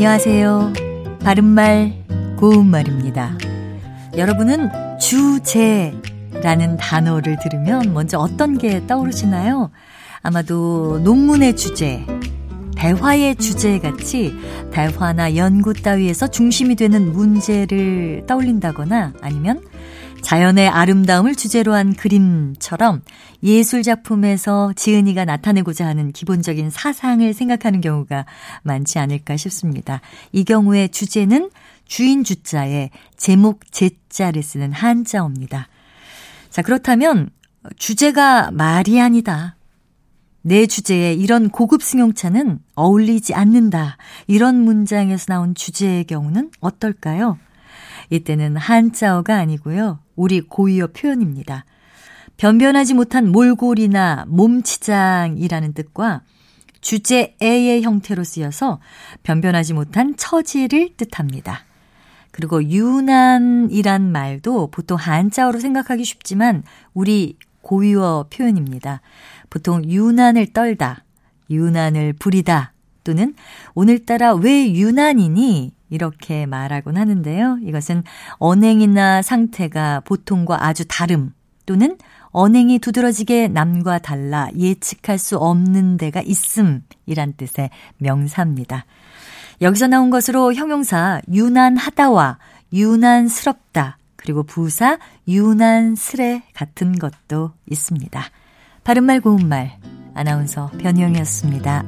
안녕하세요. 바른말, 고운말입니다. 여러분은 주제라는 단어를 들으면 먼저 어떤 게 떠오르시나요? 아마도 논문의 주제, 대화의 주제 같이 대화나 연구 따위에서 중심이 되는 문제를 떠올린다거나 아니면 자연의 아름다움을 주제로 한 그림처럼 예술 작품에서 지은이가 나타내고자 하는 기본적인 사상을 생각하는 경우가 많지 않을까 싶습니다. 이 경우에 주제는 주인 주자에 제목 제자를 쓰는 한자어입니다. 자, 그렇다면 주제가 말이 아니다. 내 주제에 이런 고급 승용차는 어울리지 않는다. 이런 문장에서 나온 주제의 경우는 어떨까요? 이때는 한자어가 아니고요. 우리 고유어 표현입니다. 변변하지 못한 몰골이나 몸치장이라는 뜻과 주제 애의 형태로 쓰여서 변변하지 못한 처지를 뜻합니다. 그리고 유난이란 말도 보통 한자어로 생각하기 쉽지만 우리 고유어 표현입니다. 보통 유난을 떨다, 유난을 부리다 또는 오늘따라 왜 유난이니 이렇게 말하곤 하는데요. 이것은 언행이나 상태가 보통과 아주 다름 또는 언행이 두드러지게 남과 달라 예측할 수 없는 데가 있음이란 뜻의 명사입니다. 여기서 나온 것으로 형용사 유난하다와 유난스럽다 그리고 부사 유난스레 같은 것도 있습니다. 바른말 고운말 아나운서 변희영이었습니다.